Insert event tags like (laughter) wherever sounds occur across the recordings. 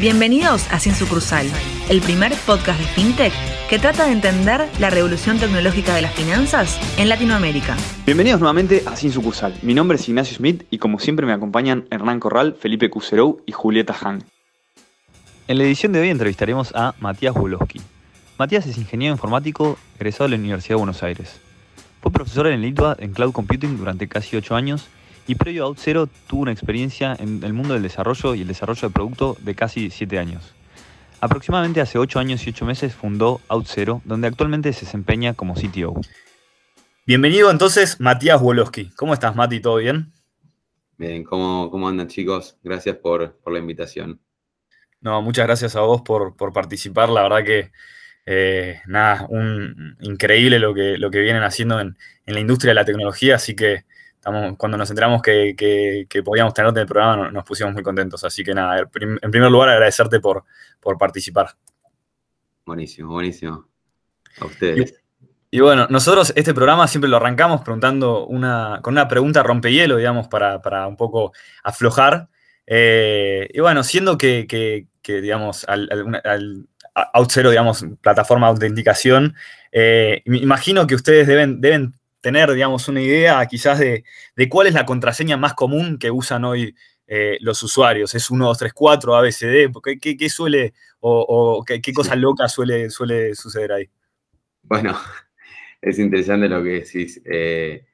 Bienvenidos a Sin Sucursal, el primer podcast de FinTech que trata de entender la revolución tecnológica de las finanzas en Latinoamérica. Bienvenidos nuevamente a Sin Sucursal. Mi nombre es Ignacio Smith y como siempre me acompañan Hernán Corral, Felipe Cuserou y Julieta Han. En la edición de hoy entrevistaremos a Matías Wolowski. Matías es ingeniero informático egresado de la Universidad de Buenos Aires. Fue profesor en el ITUA en Cloud Computing durante casi 8 años y previo a OutZero tuvo una experiencia en el mundo del desarrollo y el desarrollo de producto de casi 7 años. Aproximadamente hace 8 años y 8 meses fundó OutZero, donde actualmente se desempeña como CTO. Bienvenido entonces, Matías Wolowski. ¿Cómo estás, Mati? ¿Todo bien? Bien, ¿cómo, cómo andan chicos? Gracias por, la invitación. No, muchas gracias a vos por, participar. La verdad que, eh, nada, un, increíble lo que, lo que vienen haciendo en, en, la industria de la tecnología, así que cuando nos enteramos que, podíamos tenerte en el programa, nos pusimos muy contentos. Así que nada, en primer lugar, agradecerte por, por participar. Buenísimo, buenísimo. A ustedes. Y, bueno, nosotros este programa siempre lo arrancamos preguntando una, con una pregunta rompehielo, digamos, para, un poco aflojar. Eh, y bueno, siendo que, digamos, al, al, digamos, plataforma de autenticación, eh, me imagino que ustedes deben, deben tener, digamos, una idea quizás de, cuál es la contraseña más común que usan hoy eh, los usuarios. ¿Es 1, 2, 3, 4, ABCD? ¿Qué, qué, suele o, qué, cosa loca suele, suele suceder ahí? Bueno, (laughs) es interesante lo que decís, eh,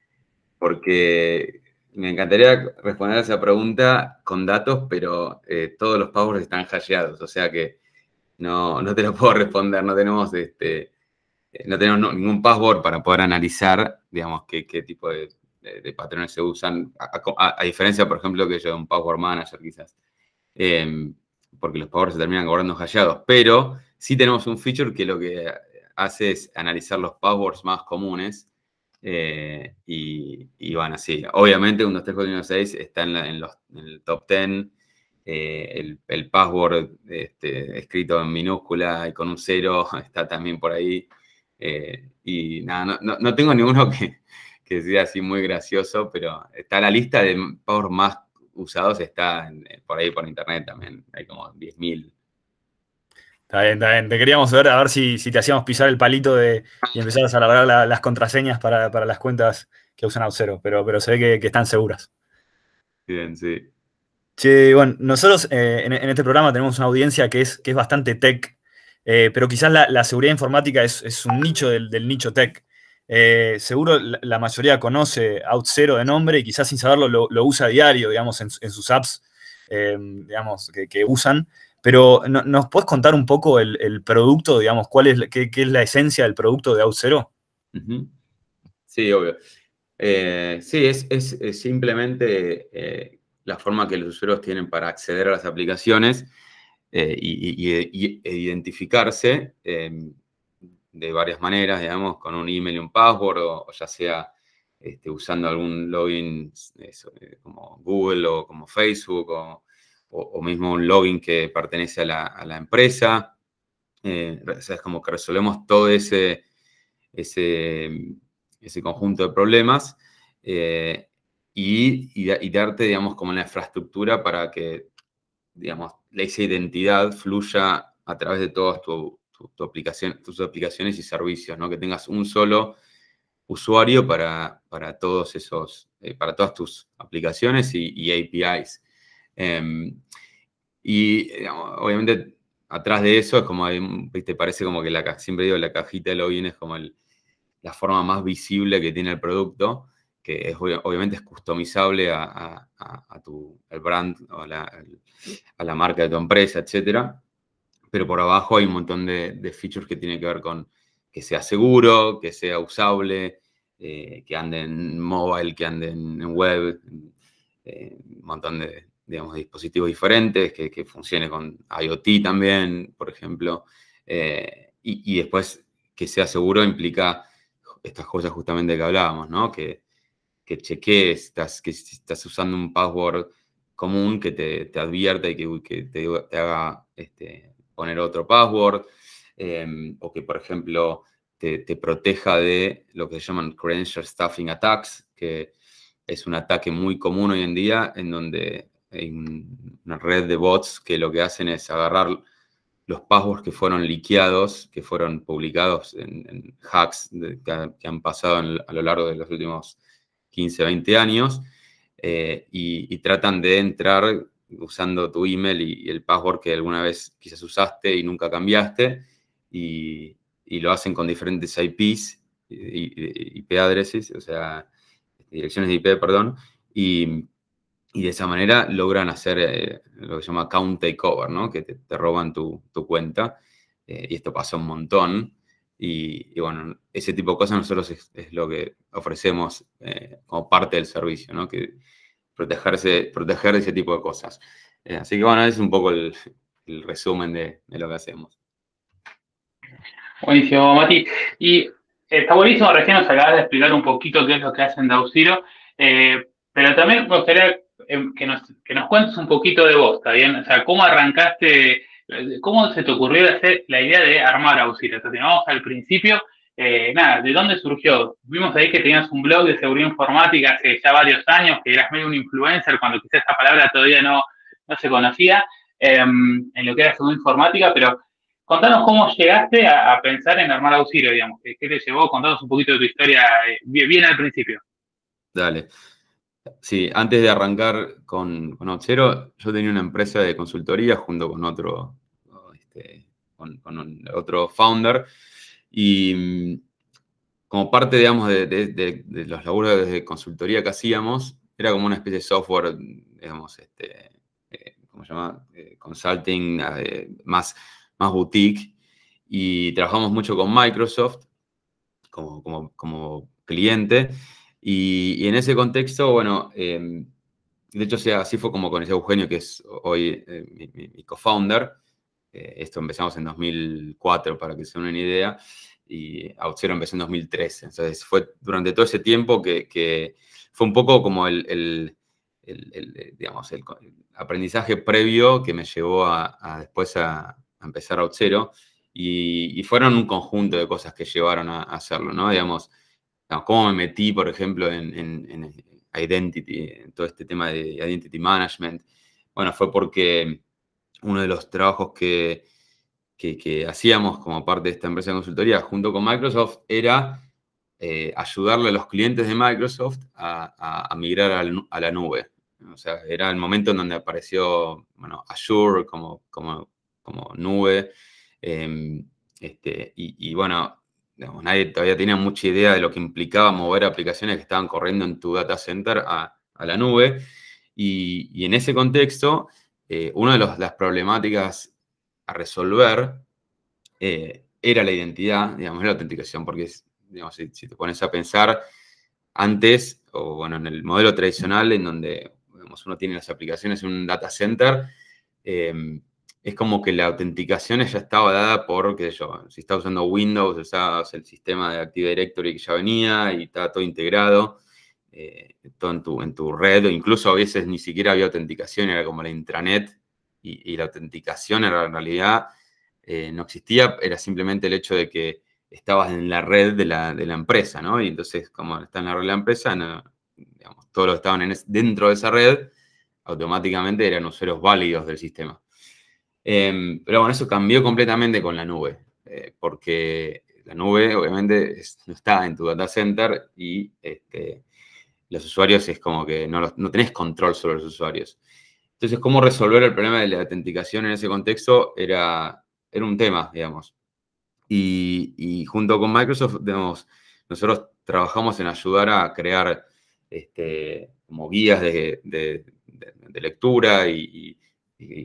porque me encantaría responder a esa pregunta con datos, pero eh, todos los passwords están hasheados, o sea que no, no te lo puedo (laughs) responder, no tenemos este, no tenemos ningún password para poder analizar, digamos, qué, tipo de, patrones se usan, a, diferencia, por ejemplo, que yo de un password manager quizás, em, porque los passwords se terminan cobrando hallados, pero sí tenemos un feature que lo que hace es analizar los passwords más comunes eh, y, van así. Obviamente, un 2, 3, 4, 1, 6 está en, los, el top 10. Eh, el, password este, escrito en minúscula y con un cero (laughs) está también por ahí. Eh, y nada, no, tengo ninguno (laughs) que, sea así muy gracioso, pero está la lista de power más usados, está por ahí por internet también, hay como 10.000. Está bien, está bien. Te queríamos ver a ver si, te hacíamos pisar el palito de, y empezar a alargar las contraseñas para, las cuentas que usan Auxero, pero, pero se ve que, están seguras. Bien, sí. bueno, nosotros eh, en, este programa tenemos una audiencia que es, que es bastante tech eh, pero quizás la, seguridad informática es, un nicho del, nicho tech. Eh, seguro la, mayoría conoce OutZero de nombre y quizás sin saberlo lo, usa a diario, digamos, en, sus apps, eh, digamos, que, usan. Pero ¿nos puedes contar un poco el, producto, digamos, cuál es, qué, es la esencia del producto de OutZero? Sí, obvio. sí, es, es simplemente la forma que los usuarios tienen para acceder a las aplicaciones eh, y, identificarse em, de varias maneras, digamos, con un email y un password, o, ya sea este, usando algún login eh, como Google o como Facebook, o, mismo un login que pertenece a la, empresa. Eh, es como que resolvemos todo ese, ese, ese conjunto de problemas y, y, darte, digamos, como la infraestructura para que, digamos, esa identidad fluya a través de todas tu, aplicación, tus aplicaciones y servicios, ¿no? Que tengas un solo usuario para, para todos esos, eh, para todas tus aplicaciones y, APIs. Em, y obviamente atrás de eso es como, te parece como que la, siempre digo, la cajita de login es como la forma más visible que tiene el producto que es, obviamente es customizable a, tu, el brand o a la, marca de tu empresa, etc. Pero por abajo hay un montón de, features que tienen que ver con que sea seguro, que sea usable, eh, que ande en mobile, que ande en web, eh, un montón de, digamos, dispositivos diferentes, que, que, funcione con IoT también, por ejemplo. Eh, y, y, después que sea seguro implica estas cosas justamente que hablábamos, ¿no? Que, que chequees, estás, que estás usando un password común que te, te advierta y que, te, haga este, poner otro password, em, o que, por ejemplo, te, proteja de lo que se llaman credential stuffing attacks, que es un ataque muy común hoy en día en donde una red de bots que lo que hacen es agarrar los passwords que fueron liqueados, que fueron publicados en, hacks que, han pasado a lo largo de los últimos 15, 20 años, eh, y, tratan de entrar usando tu email y, el password que alguna vez quizás usaste y nunca cambiaste, y, lo hacen con diferentes IPs, IP addresses, o sea, direcciones de IP, perdón, y, de esa manera logran hacer eh, lo que se llama account takeover, ¿no? Que te, roban tu, cuenta, eh, y esto pasa un montón, y, bueno, ese tipo de cosas nosotros es, lo que ofrecemos eh, como parte del servicio, ¿no? Que protegerse, proteger ese tipo de cosas. Eh, así que bueno, es un poco el, resumen de, lo que hacemos. Buenísimo, Mati. Y está buenísimo, recién nos acabas de explicar un poquito qué es lo que hacen Dauxiro, eh, pero también me gustaría que nos, que nos cuentes un poquito de vos, ¿está bien? O sea, ¿cómo arrancaste ¿Cómo se te ocurrió hacer la idea de armar auxilio? Entonces, vamos al principio, eh, nada, ¿de dónde surgió? Vimos ahí que tenías un blog de seguridad informática hace ya varios años, que eras medio un influencer cuando quizás esta palabra todavía no, no se conocía em, en lo que era seguridad informática, pero contanos cómo llegaste a, pensar en armar auxilio, digamos. ¿Qué, te llevó? Contanos un poquito de tu historia eh, bien, al principio. Dale. Sí, antes de arrancar con, con yo tenía una empresa de consultoría junto con otro, este, con, otro founder y mm, como parte, digamos, de, los laburos de consultoría que hacíamos, era como una especie de software, digamos, este, eh, ¿cómo se llama? Eh, consulting eh, más, más boutique y trabajamos mucho con Microsoft como, como, como cliente y, en ese contexto, bueno, em, de hecho, así fue como con ese Eugenio, que es hoy eh, mi, co-founder. Eh, esto empezamos en 2004, para que se den una idea, y Outzero empezó en 2013. Entonces, fue durante todo ese tiempo que, fue un poco como el, digamos, el aprendizaje previo que me llevó a, después a, empezar Outzero. Y, y, fueron un conjunto de cosas que llevaron a, a hacerlo, ¿no? Digamos, cómo me metí, por ejemplo, en, identity, en todo este tema de identity management. Bueno, fue porque uno de los trabajos que, que, hacíamos como parte de esta empresa de consultoría junto con Microsoft era eh, ayudarle a los clientes de Microsoft a, migrar a la, nube. O sea, era el momento en donde apareció bueno, Azure como, como, nube. Em, este, y, bueno, nadie todavía tenía mucha idea de lo que implicaba mover aplicaciones que estaban corriendo en tu data center a, la nube. Y, en ese contexto, eh, una de las problemáticas a resolver eh, era la identidad, digamos, la autenticación, porque digamos, si, te pones a pensar, antes, o bueno, en el modelo tradicional, en donde uno tiene las aplicaciones en un data center, eh, es como que la autenticación ya estaba dada por, qué sé yo, si estás usando Windows, usabas el sistema de Active Directory que ya venía y estaba todo integrado, eh, todo en tu, en tu red, o incluso a veces ni siquiera había autenticación, era como la intranet, y, la autenticación en realidad eh, no existía, era simplemente el hecho de que estabas en la red de la, empresa, ¿no? Y entonces, como está en la red de la empresa, digamos, todos los que estaban dentro de esa red, automáticamente eran usuarios válidos del sistema. Em, pero bueno, eso cambió completamente con la nube, eh, porque la nube obviamente no está en tu data center y este, los usuarios es como que no, no tenés control sobre los usuarios. Entonces, cómo resolver el problema de la autenticación en ese contexto era, era un tema, digamos. Y, junto con Microsoft, digamos, nosotros trabajamos en ayudar a crear este, como guías de, lectura y, y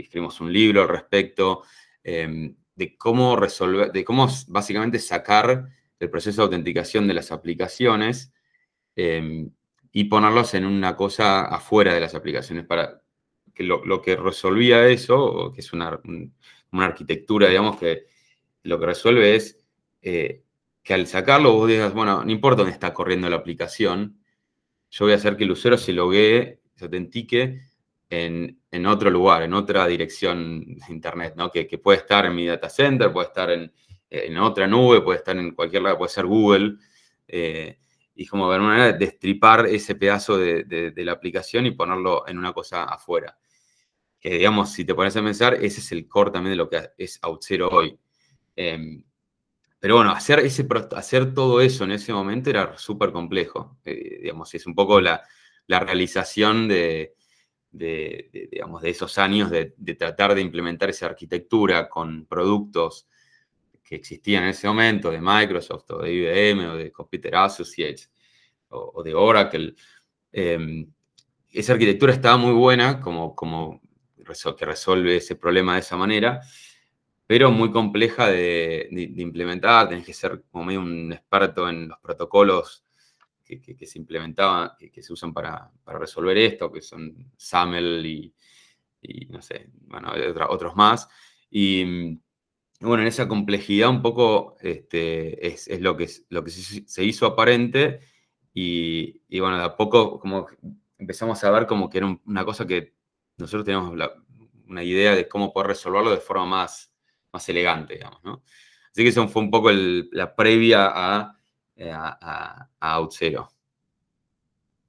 escribimos un libro al respecto, em, de cómo resolver, de cómo básicamente sacar el proceso de autenticación de las aplicaciones em, y ponerlos en una cosa afuera de las aplicaciones para que lo, que resolvía eso, que es una, arquitectura, digamos, que lo que resuelve es eh, que al sacarlo vos digas, bueno, no importa dónde está corriendo la aplicación, yo voy a hacer que el usuario se loguee, se autentique en, otro lugar, en otra dirección de Internet, ¿no? Que, puede estar en mi data center, puede estar en, otra nube, puede estar en cualquier lado, puede ser Google. Eh, y como de alguna manera destripar ese pedazo de, la aplicación y ponerlo en una cosa afuera. que digamos, si te pones a pensar, ese es el core también de lo que es OutZero hoy. Em, pero bueno, hacer, ese, hacer todo eso en ese momento era súper complejo. Eh, digamos, es un poco la, realización de, digamos, de esos años de, tratar de implementar esa arquitectura con productos que existían en ese momento, de Microsoft o de IBM o de Computer Associates o, de Oracle. Em, esa arquitectura estaba muy buena como, como que resuelve ese problema de esa manera, pero muy compleja de, implementar, tenés que ser como medio un experto en los protocolos que, se implementaban, que, se usan para, resolver esto, que son SAML y, no sé, bueno, otros más. Y, bueno, en esa complejidad un poco este, es, lo que, lo que se, hizo aparente y, y, bueno, de a poco como empezamos a ver como que era una cosa que nosotros tenemos una idea de cómo poder resolverlo de forma más, más elegante, digamos, ¿no? Así que eso fue un poco la previa a, eh, a, a,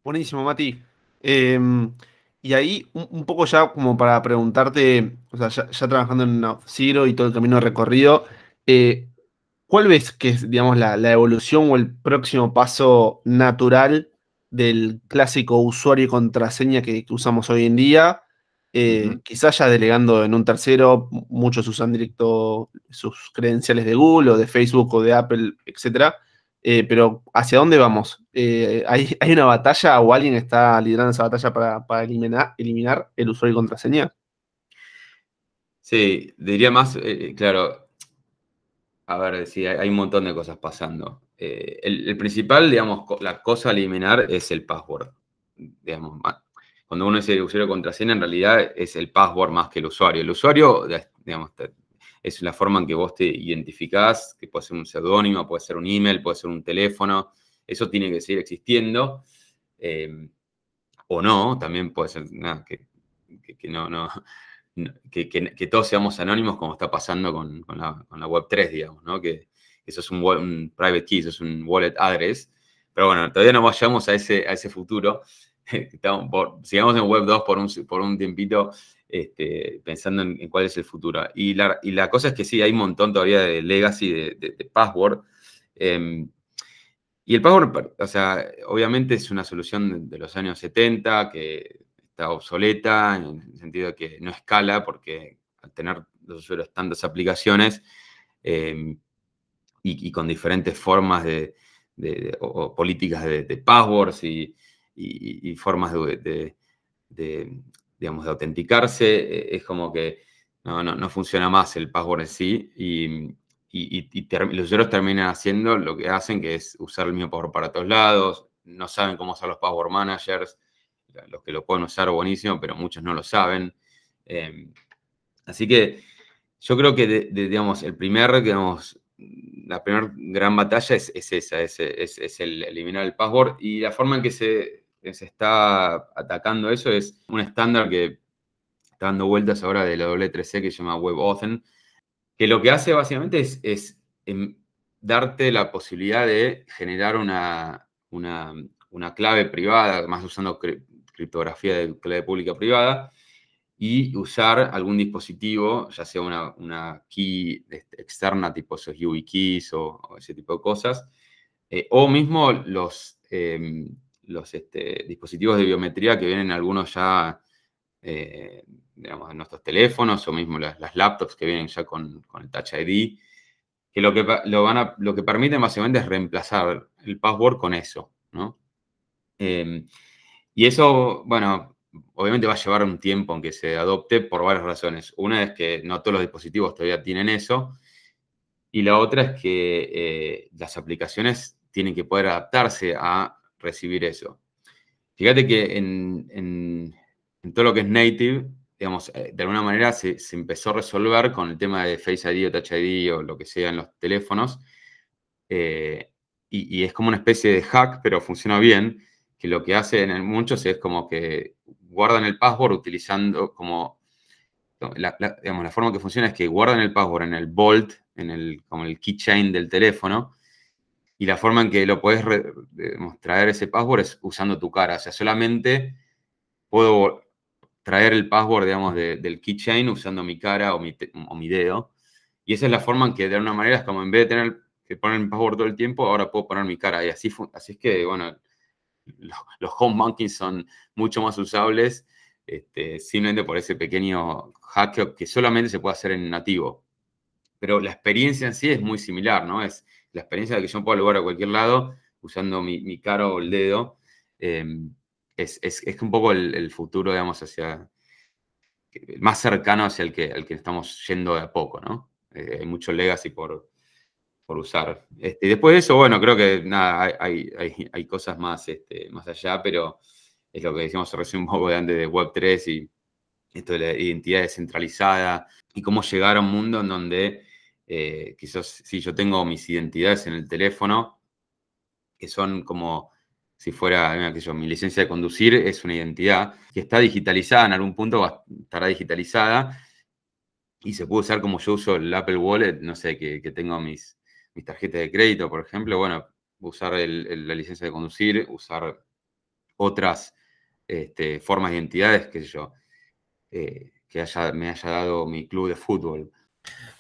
Buenísimo, Mati. Em, y ahí, un, poco ya como para preguntarte, o sea, ya, trabajando en Zero y todo el camino recorrido, eh, ¿cuál ves que es, digamos, la, evolución o el próximo paso natural del clásico usuario y contraseña que usamos hoy en día eh, quizás ya delegando en un tercero, muchos usan directo sus credenciales de Google o de Facebook o de Apple, etc. Eh, pero ¿hacia dónde vamos? Eh, ¿hay, una batalla o alguien está liderando esa batalla para, eliminar, el usuario y contraseña? Sí, diría más, claro, a ver, sí, hay, un montón de cosas pasando. El, principal, digamos, la cosa a eliminar es el password. Digamos, cuando uno dice usuario contraseña, en realidad es el password más que el usuario. El usuario, digamos, es la forma en que vos te identificás, que puede ser un seudónimo, puede ser un email, puede ser un teléfono. Eso tiene que seguir existiendo. Em, o no, también puede ser que, no, no que, todos seamos anónimos como está pasando con, la, Web3, digamos, ¿no? Que eso es un, private key, eso es un wallet address. Pero bueno, todavía no vayamos a ese, a ese futuro. (laughs) sigamos en Web 2 por un, por un tiempito este, pensando en, cuál es el futuro. Y la, y la, cosa es que sí, hay un montón todavía de legacy, de, password. Em, y el password, o sea, obviamente es una solución de, los años 70 que está obsoleta en el sentido de que no escala porque al tener los usuarios tantas aplicaciones em, y, con diferentes formas de, o políticas de, passwords y, y, formas de, digamos, de autenticarse, eh, es como que no, funciona más el password en sí y, los usuarios terminan haciendo lo que hacen, que es usar el mismo password para todos lados, no saben cómo usar los password managers, los que lo pueden usar buenísimo, pero muchos no lo saben. Em, así que yo creo que, digamos, el primer, digamos, la primera gran batalla es, esa, es, es, el eliminar el password y la forma en que se se está atacando eso es un estándar que está dando vueltas ahora de la W3C que se llama WebAuthn, que lo que hace básicamente es, em, darte la posibilidad de generar una, una, clave privada, además usando criptografía de clave pública privada, y usar algún dispositivo, ya sea una, key este, externa tipo esos YubiKeys o, o ese tipo de cosas, eh, o mismo los, em, los este, dispositivos de biometría que vienen algunos ya, eh, digamos, en nuestros teléfonos o mismo las, laptops que vienen ya con, el Touch ID, que lo que, lo, van a, lo que permiten básicamente es reemplazar el password con eso, ¿no? Em, y eso, bueno, obviamente va a llevar un tiempo aunque se adopte por varias razones. Una es que no todos los dispositivos todavía tienen eso. Y la otra es que eh, las aplicaciones tienen que poder adaptarse a recibir eso. Fíjate que en, todo lo que es native, digamos, eh, de alguna manera se, empezó a resolver con el tema de Face ID o Touch ID o lo que sea en los teléfonos. Eh, y, es como una especie de hack, pero funciona bien, que lo que hacen en muchos es como que guardan el password utilizando como, la, digamos, la forma que funciona es que guardan el password en el Vault, en el, como el keychain del teléfono, y la forma en que lo puedes traer ese password es usando tu cara. O sea, solamente puedo traer el password, digamos, del keychain usando mi cara o mi, o mi, dedo. Y esa es la forma en que de alguna manera es como en vez de tener que poner mi password todo el tiempo, ahora puedo poner mi cara. Y así, así es que, bueno, los, home banking son mucho más usables este, simplemente por ese pequeño hack que solamente se puede hacer en nativo. Pero la experiencia en sí es muy similar, ¿no? Es la experiencia de que yo puedo lugar a cualquier lado usando mi, cara o el dedo. Em, es, es, es, un poco el, futuro, digamos, hacia más cercano hacia el que, el que estamos yendo de a poco, ¿no? Eh, hay mucho legacy por, por usar. Este, después de eso, bueno, creo que nada, hay, hay, hay, cosas más, este, más allá, pero es lo que decíamos recién un poco de antes de Web3 y esto de la identidad descentralizada y cómo llegar a un mundo en donde eh, quizás si yo tengo mis identidades en el teléfono, que son como si fuera, que yo, mi licencia de conducir es una identidad que está digitalizada, en algún punto estará digitalizada y se puede usar como yo uso el Apple Wallet, no sé, que, que tengo mis, mis tarjetas de crédito, por ejemplo, bueno, usar la licencia de conducir, usar otras este, formas de identidades, qué sé yo, eh, que me haya dado mi club de fútbol.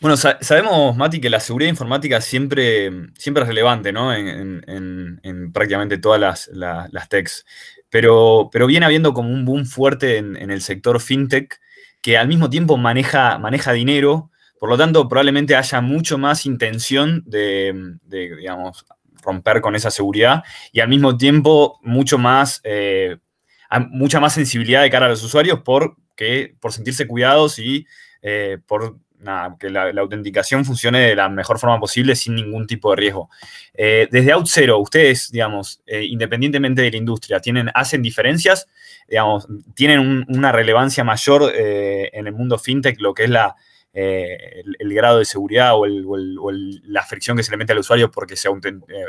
Bueno, sabemos, Mati, que la seguridad informática siempre, siempre es relevante, ¿no? En, prácticamente todas las, techs. Pero, pero viene habiendo como un boom fuerte en, el sector fintech que al mismo tiempo maneja, maneja dinero por lo tanto, probablemente haya mucho más intención de, digamos, romper con esa seguridad y al mismo tiempo mucho más, eh, mucha más sensibilidad de cara a los usuarios por, por sentirse cuidados y eh, por que la, autenticación funcione de la mejor forma posible sin ningún tipo de riesgo. Eh, desde OutZero, ustedes, digamos, independientemente de la industria, ¿tienen, ¿hacen diferencias? Digamos, ¿Tienen una relevancia mayor en el mundo fintech lo que es la, eh, el, grado de seguridad o, la fricción que se le mete al usuario porque, eh,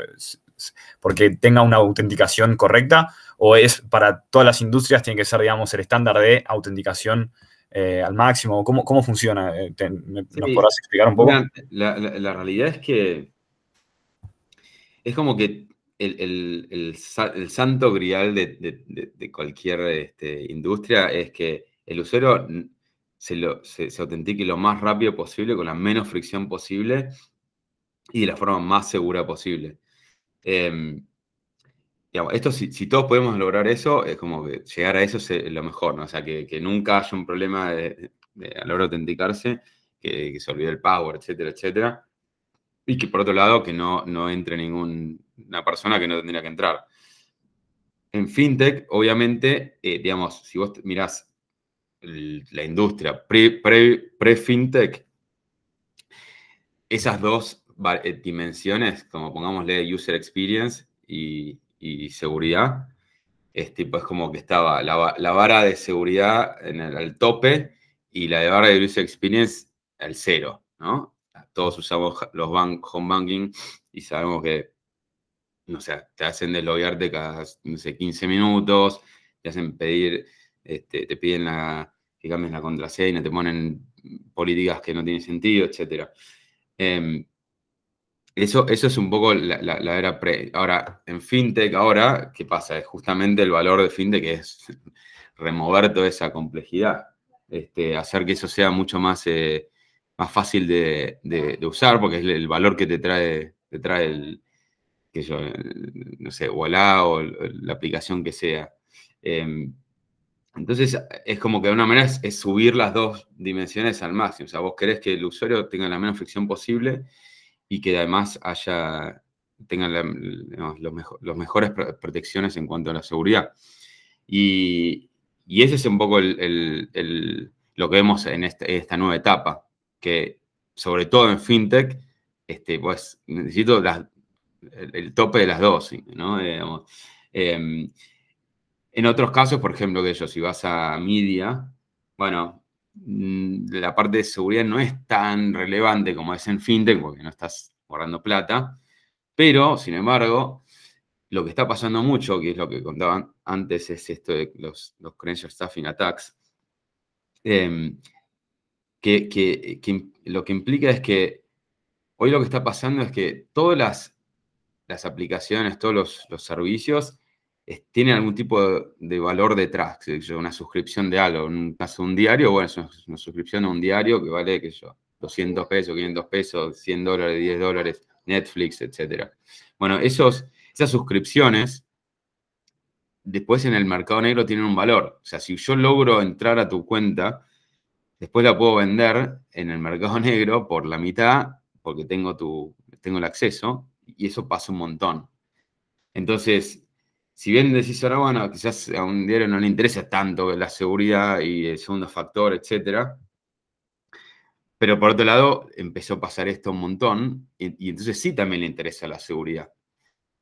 porque tenga una autenticación correcta, o es para todas las industrias tiene que ser, digamos, el estándar de autenticación eh, al máximo? ¿Cómo, cómo funciona? ¿Me, ¿Nos podrás explicar un poco? La, realidad es que es como que el, santo grial de, cualquier este, industria es que el usuario se, lo, se, autentique lo más rápido posible, con la menos fricción posible y de la forma más segura posible. Esto, si, todos podemos lograr eso, es como que llegar a eso es lo mejor, ¿no? O sea, que, nunca haya un problema de, a la hora de autenticarse, que, se olvide el power, etcétera, etcétera. Y que por otro lado, que no, no entre ninguna persona que no tendría que entrar. En FinTech, obviamente, eh, digamos, si vos mirás la industria pre-fintech, esas dos eh, dimensiones, como pongámosle user experience y, seguridad, es tipo, es como que estaba la, vara de seguridad en el, al tope y la de vara de user experience al cero, ¿no? Todos usamos los home banking y sabemos que, no sé, te hacen desloguearte cada, no sé, 15 minutos, te hacen pedir, este, te piden la, que cambies la contraseña, te ponen políticas que no tienen sentido, etc. eso, eso es un poco la, era pre. Ahora, en FinTech, ahora, ¿qué pasa? Es justamente el valor de FinTech que es remover toda esa complejidad, este, hacer que eso sea mucho más, eh, más fácil de, usar, porque es el valor que te trae, te trae el, que yo, no sé, Voilà o la aplicación que sea. Em, entonces, es como que de una manera es, subir las dos dimensiones al máximo. O sea, vos querés que el usuario tenga la menos fricción posible y que además haya, tenga los, mejores protecciones en cuanto a la seguridad. Y, ese es un poco lo que vemos en este, esta, nueva etapa, que sobre todo en FinTech, este, pues necesito el, tope de las dos, ¿no? Em, en otros casos, por ejemplo, que yo, si vas a media, bueno, la parte de seguridad no es tan relevante como es en fintech, porque no estás guardando plata, pero, sin embargo, lo que está pasando mucho, que es lo que contaban antes, es esto de los, los credential stuffing attacks, em, que, lo que implica es que hoy lo que está pasando es que todas las, aplicaciones, todos los, los servicios, tienen algún tipo de, valor detrás, una suscripción de algo. Un caso un diario, bueno, es una, suscripción a un diario que vale, yo, 200 pesos, 500 pesos, 100 dólares, 10 dólares, Netflix, etc. Bueno, esos, esas suscripciones después en el mercado negro tienen un valor. O sea, si yo logro entrar a tu cuenta, después la puedo vender en el mercado (laughs) negro por la mitad porque tengo, tu, tengo el acceso y eso pasa un montón. Entonces, si bien decís ahora, bueno, quizás a un diario no le interesa tanto la seguridad y el segundo factor, etcétera, pero por otro lado, empezó a pasar esto un montón y, entonces sí también le interesa la seguridad.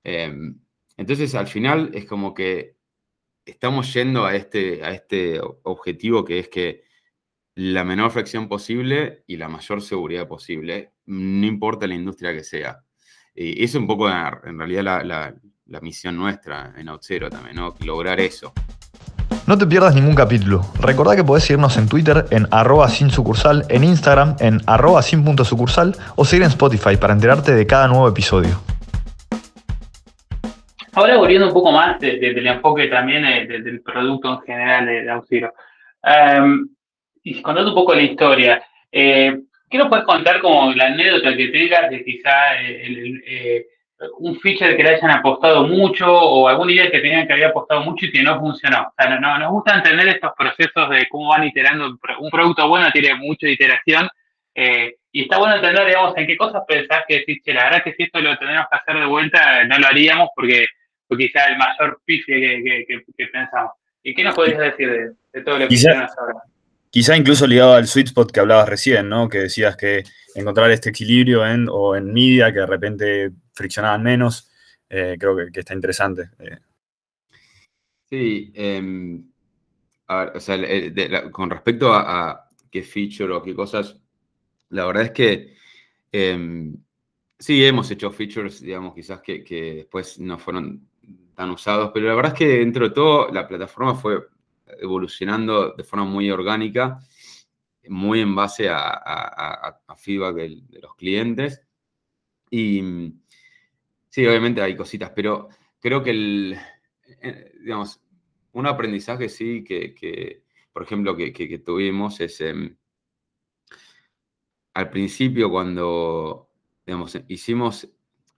Em, entonces, al final es como que estamos yendo a este, a este objetivo que es que la menor fricción posible y la mayor seguridad posible, no importa la industria que sea. Y eso es un poco, en realidad, la misión nuestra en Outzero también, ¿no? Lograr eso. No te pierdas ningún capítulo. Recordá que podés seguirnos en Twitter en arroba sin sucursal, en Instagram en arroba sin.sucursal o seguir en Spotify para enterarte de cada nuevo episodio. Ahora volviendo un poco más del enfoque también eh, del producto en general de, de em, y contando un poco la historia, eh, ¿qué nos puedes contar como la anécdota que tengas de quizá el, eh, un feature que le hayan apostado mucho o alguna idea que tenían que había apostado mucho y que no funcionó. O sea, no, nos gusta entender estos procesos de cómo van iterando. Un producto bueno tiene mucha iteración eh, y está bueno entender, digamos, en qué cosas pensás que decís, la verdad que si esto lo tenemos que hacer de vuelta, no lo haríamos porque, porque quizá el mayor pifie que, pensamos. ¿Y qué nos podrías decir de, todo lo que hicieron ahora? Quizá incluso ligado al sweet spot que hablabas recién, ¿no? Que decías que encontrar este equilibrio en, o en media que de repente friccionaban menos, eh, creo que, está interesante. Eh. Sí, em, o sea, con respecto a, qué feature o qué cosas, la verdad es que em, sí hemos hecho features, digamos, quizás que, que después no fueron tan usados, pero la verdad es que dentro de todo la plataforma fue evolucionando de forma muy orgánica, muy en base a, feedback de, los clientes. Y sí, obviamente hay cositas, pero creo que el, eh, digamos, un aprendizaje sí que, por ejemplo, que, tuvimos es em, al principio cuando, digamos, hicimos,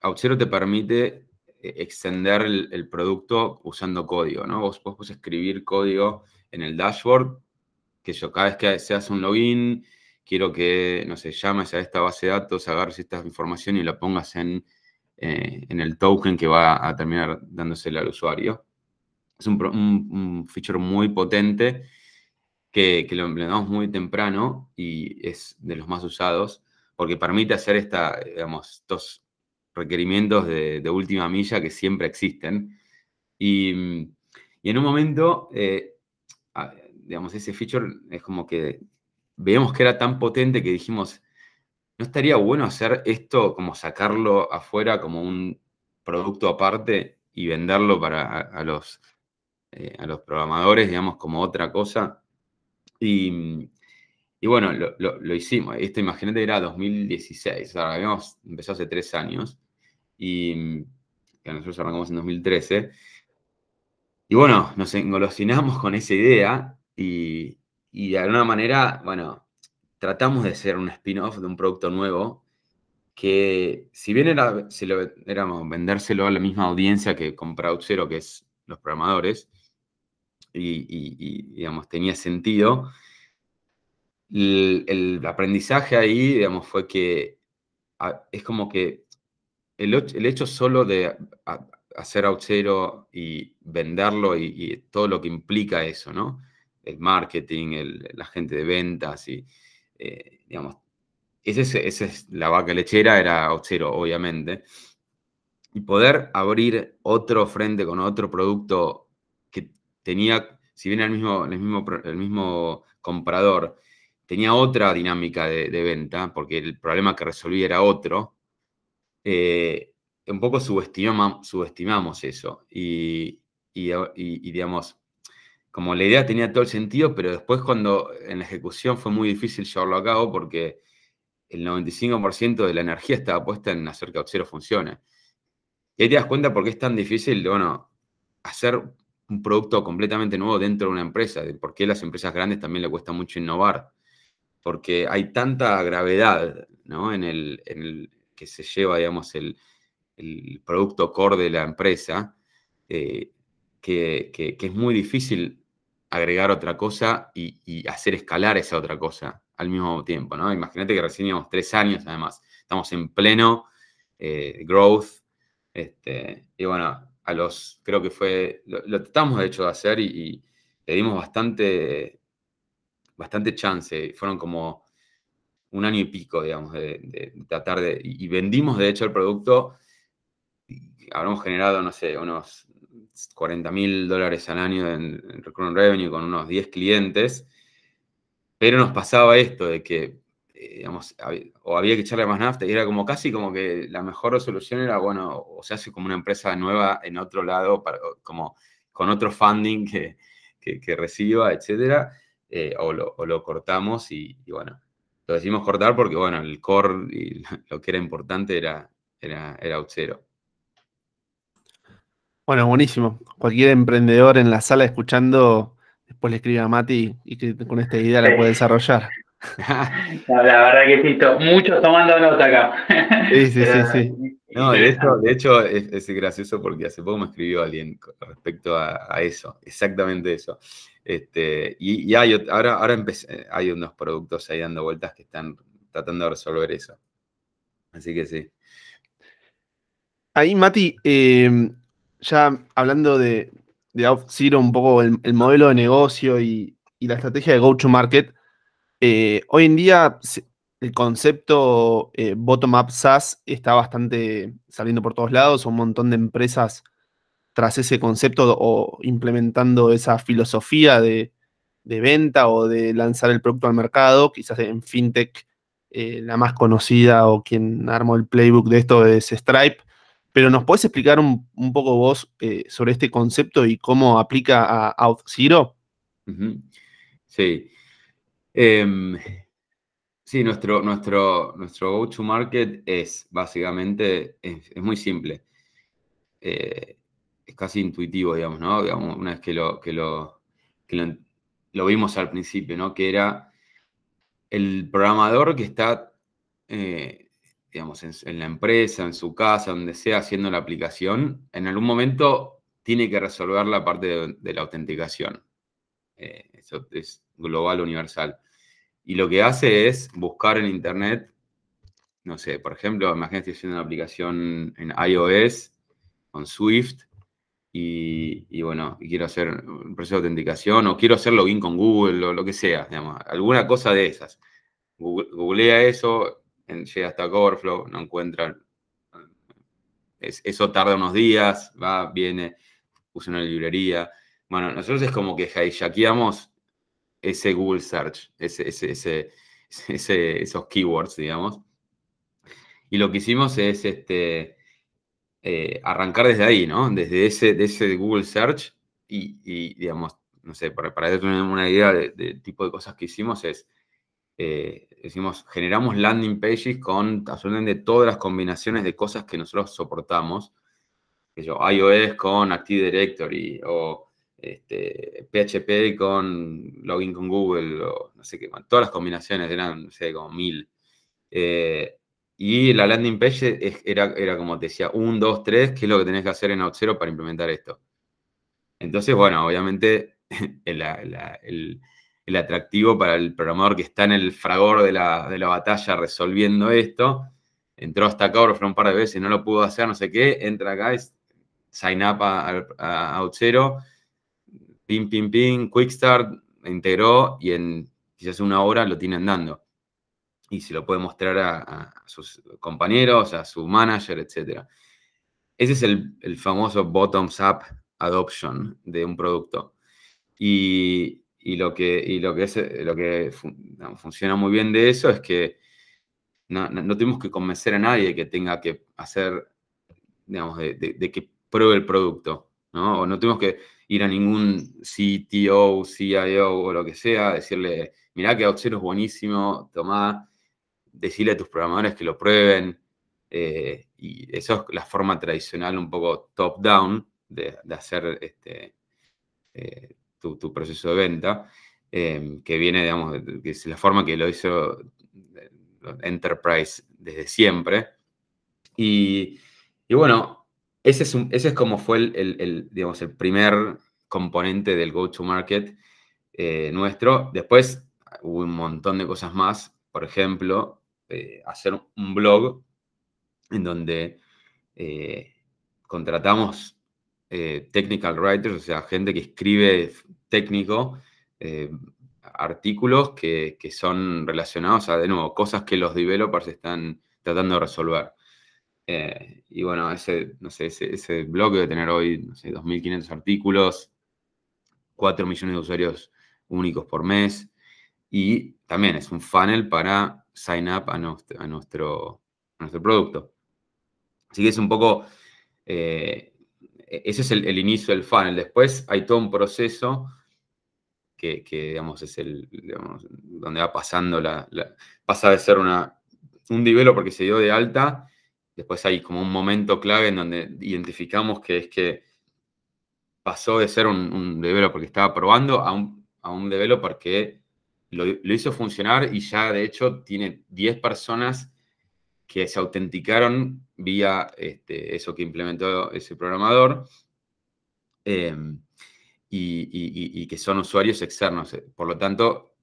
Auxero te permite extender el, producto usando código, ¿no? Vos, vos escribir código en el dashboard, que yo cada vez que se hace un login, quiero que, no sé, llames a esta base de datos, agarres esta información y la pongas en, eh, en el token que va a terminar dándosela al usuario. Es un, feature muy potente que, que lo implementamos muy temprano y es de los más usados porque permite hacer esta, digamos, estos requerimientos de, última milla que siempre existen. Y, en un momento, eh, digamos, ese feature es como que veíamos que era tan potente que dijimos, ¿no estaría bueno hacer esto como sacarlo afuera como un producto aparte y venderlo para a, los, eh, a los programadores, digamos, como otra cosa? Y, bueno, lo, hicimos. Esto, imagínate, era 2016. O sea, habíamos empezado hace tres años y que nosotros arrancamos en 2013. Y bueno, nos engolosinamos con esa idea y, de alguna manera, bueno, tratamos de ser un spin-off de un producto nuevo que si bien era, si lo, éramos vendérselo a la misma audiencia que compra Outzero, que es los programadores, y, digamos, tenía sentido, el, aprendizaje ahí, digamos, fue que es como que el, hecho solo de hacer Outzero y venderlo y, todo lo que implica eso, ¿no? El marketing, la gente de ventas y, eh, digamos, esa es, la vaca lechera, era Outzero, obviamente. Y poder abrir otro frente con otro producto que tenía, si bien el mismo, el mismo, el mismo comprador, tenía otra dinámica de, de venta, porque el problema que resolvía era otro, eh, un poco subestimamos, eso. Y, digamos, como la idea tenía todo el sentido, pero después cuando en la ejecución fue muy difícil llevarlo a cabo porque el 95% de la energía estaba puesta en hacer que Auxero funcione. Y ahí te das cuenta por qué es tan difícil, bueno, hacer un producto completamente nuevo dentro de una empresa, de por qué a las empresas grandes también le cuesta mucho innovar, porque hay tanta gravedad ¿no? en el que se lleva, digamos, el, el producto core de la empresa, eh, que, que, es muy difícil agregar otra cosa y, y, hacer escalar esa otra cosa al mismo tiempo, ¿no? Imagínate que recién llevamos tres años, además, estamos en pleno eh, growth, este, y bueno, a los, creo que fue, lo, tratamos de hecho de hacer y, le dimos bastante, bastante chance, fueron como un año y pico, digamos, de, de tratar de, y vendimos de hecho el producto habremos generado, no sé, unos 40 mil dólares al año en, recurrent revenue con unos 10 clientes, pero nos pasaba esto de que, eh, digamos, o había que echarle más nafta y era como casi como que la mejor solución era, bueno, o se hace como una empresa nueva en otro lado, para, como con otro funding que, que, reciba, etcétera, eh, o, lo, cortamos y, bueno, lo decimos cortar porque, bueno, el core y (laughs) lo que era importante era, era, era bueno, buenísimo. Cualquier emprendedor en la sala escuchando, después le escribe a Mati y que con esta idea la puede desarrollar. (laughs) la verdad que sí, muchos tomando nota acá. Sí, sí, sí, sí. No, de hecho, de hecho es, gracioso porque hace poco me escribió alguien respecto a, eso, exactamente eso. Este, y, ahora, ahora empecé, hay unos productos ahí dando vueltas que están tratando de resolver eso. Así que sí. Ahí, Mati, eh, ya hablando de, de OutZero, un poco el, modelo de negocio y, la estrategia de go-to-market, eh, hoy en día el concepto eh, bottom-up SaaS está bastante saliendo por todos lados, un montón de empresas tras ese concepto o implementando esa filosofía de, venta o de lanzar el producto al mercado, quizás en FinTech eh, la más conocida o quien armó el playbook de esto es Stripe, pero ¿nos puedes explicar un, poco vos eh, sobre este concepto y cómo aplica a OutZero? Sí. Em, sí, nuestro, nuestro, nuestro go-to-market es básicamente, es, muy simple. Eh, es casi intuitivo, digamos, ¿no? una vez que lo, que lo, lo, vimos al principio, ¿no? Que era el programador que está eh, digamos, en, la empresa, en su casa, donde sea, haciendo la aplicación, en algún momento tiene que resolver la parte de, la autenticación. Eh, eso es global, universal. Y lo que hace es buscar en Internet, no sé, por ejemplo, imagínate haciendo una aplicación en iOS con Swift y, bueno, quiero hacer un proceso de autenticación o quiero hacer login con Google o lo que sea, digamos, alguna cosa de esas. googlea eso, llega hasta Coverflow, no encuentra. eso tarda unos días, va, viene, usa una librería. Bueno, nosotros es como que hijackeamos ese Google Search, ese, (laughs) esos keywords, digamos. Y lo que hicimos es este, eh, arrancar desde ahí, ¿no? Desde ese, de ese Google Search y, digamos, no sé, para, para tener una idea del tipo de cosas que hicimos es eh, decimos, generamos landing pages con absolutamente todas las combinaciones de cosas que nosotros soportamos. Yo, iOS con Active Directory o este, PHP con login con Google o no sé qué, todas las combinaciones eran, no sé, como mil. Eh, y la landing page era, como te decía, un, dos, tres, qué es lo que tenés que hacer en OutZero para implementar esto. Entonces, bueno, obviamente (laughs) el atractivo para el programador que está en el fragor de la, batalla resolviendo esto. Entró hasta acá, un par de veces, no lo pudo hacer, no sé qué, entra acá, sign up a, a, Outzero, ping, ping, ping, quick start, integró y en quizás una hora lo tiene andando. Y se lo puede mostrar a, sus compañeros, a su manager, etc. Ese es el, famoso bottoms-up adoption de un producto. Y, lo que, y lo que, es, eh, lo que funciona muy bien de eso es que no, no, tenemos que convencer a nadie que tenga que hacer, digamos, de, de, que pruebe el producto, ¿no? O no tenemos que ir a ningún CTO, CIO o lo que sea, decirle, mirá que Auxero es buenísimo, tomá, decirle a tus programadores que lo prueben. Eh, y eso es la forma tradicional, un poco top-down, de, hacer este, eh, tu, proceso de venta, em, que viene, digamos, que es la forma que lo hizo Enterprise desde siempre. Y, bueno, ese es, ese es como fue el, digamos, el primer componente del go-to-market eh, nuestro. Después hubo un montón de cosas más. Por ejemplo, eh, hacer un blog en donde eh, contratamos technical writers, o sea, gente que escribe técnico, artículos que, son relacionados a, de nuevo, cosas que los developers están tratando de resolver. y bueno, ese, no sé, ese, ese blog debe tener hoy, no sé, 2.500 artículos, 4 millones de usuarios únicos por mes. Y también es un funnel para sign up a nuestro, nuestro, producto. Así que es un poco, eh, ese es el, inicio del funnel. Después hay todo un proceso que, digamos, es el, donde va pasando la, pasa de ser una, un developer que se dio de alta, después hay como un momento clave en donde identificamos que es que pasó de ser un, developer que estaba probando a un, a un developer que lo, hizo funcionar y ya de hecho tiene 10 personas que se autenticaron vía este, eso que implementó ese programador em, y, que son usuarios externos. Por lo tanto,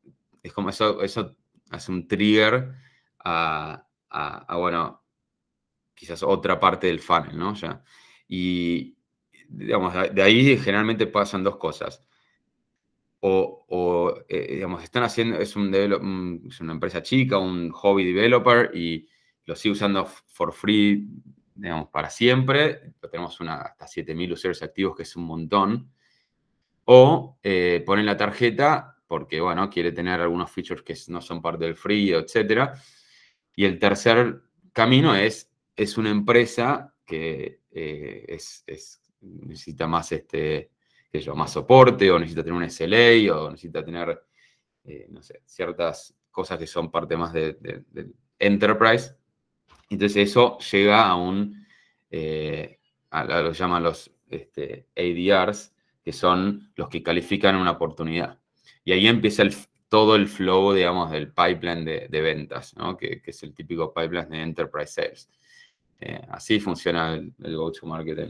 es como eso, eso hace un trigger a, bueno, quizás otra parte del funnel, ¿no? Ya. Y, digamos, de ahí generalmente pasan dos cosas. O, eh, digamos, están haciendo, es, un es una empresa chica, un hobby developer y lo sigue usando for free, digamos, para siempre. Tenemos una, hasta 7000 usuarios activos, que es un montón. O eh, ponen la tarjeta porque, bueno, quiere tener algunos features que no son parte del free, etc. Y el tercer camino es, es una empresa que eh, es, es necesita más, este, yo, más soporte, o necesita tener un SLA, o necesita tener, eh, no sé, ciertas cosas que son parte más del de, enterprise. Entonces eso llega a un, eh, a, lo llaman los este, ADRs, que son los que califican una oportunidad. Y ahí empieza el, todo el flow, digamos, del pipeline de, ventas, ¿no? que, es el típico pipeline de enterprise sales. Eh, así funciona el, el go-to-market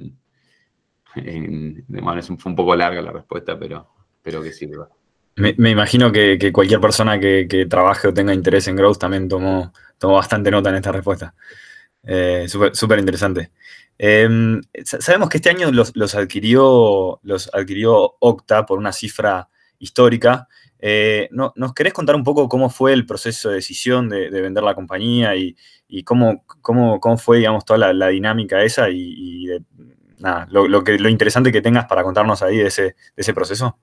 fue un poco larga la respuesta, pero espero que sirva. Me, imagino que, cualquier persona que, trabaje o tenga interés en growth también tomó, tomó bastante nota en esta respuesta. Eh, Súper interesante. Em, sabemos que este año los, adquirió, los adquirió Octa por una cifra histórica. Eh, ¿no, ¿Nos querés contar un poco cómo fue el proceso de decisión de, vender la compañía y, cómo, cómo, cómo, fue, digamos, toda la, dinámica esa y, de, nada, lo, que, lo interesante que tengas para contarnos ahí de ese, ese proceso.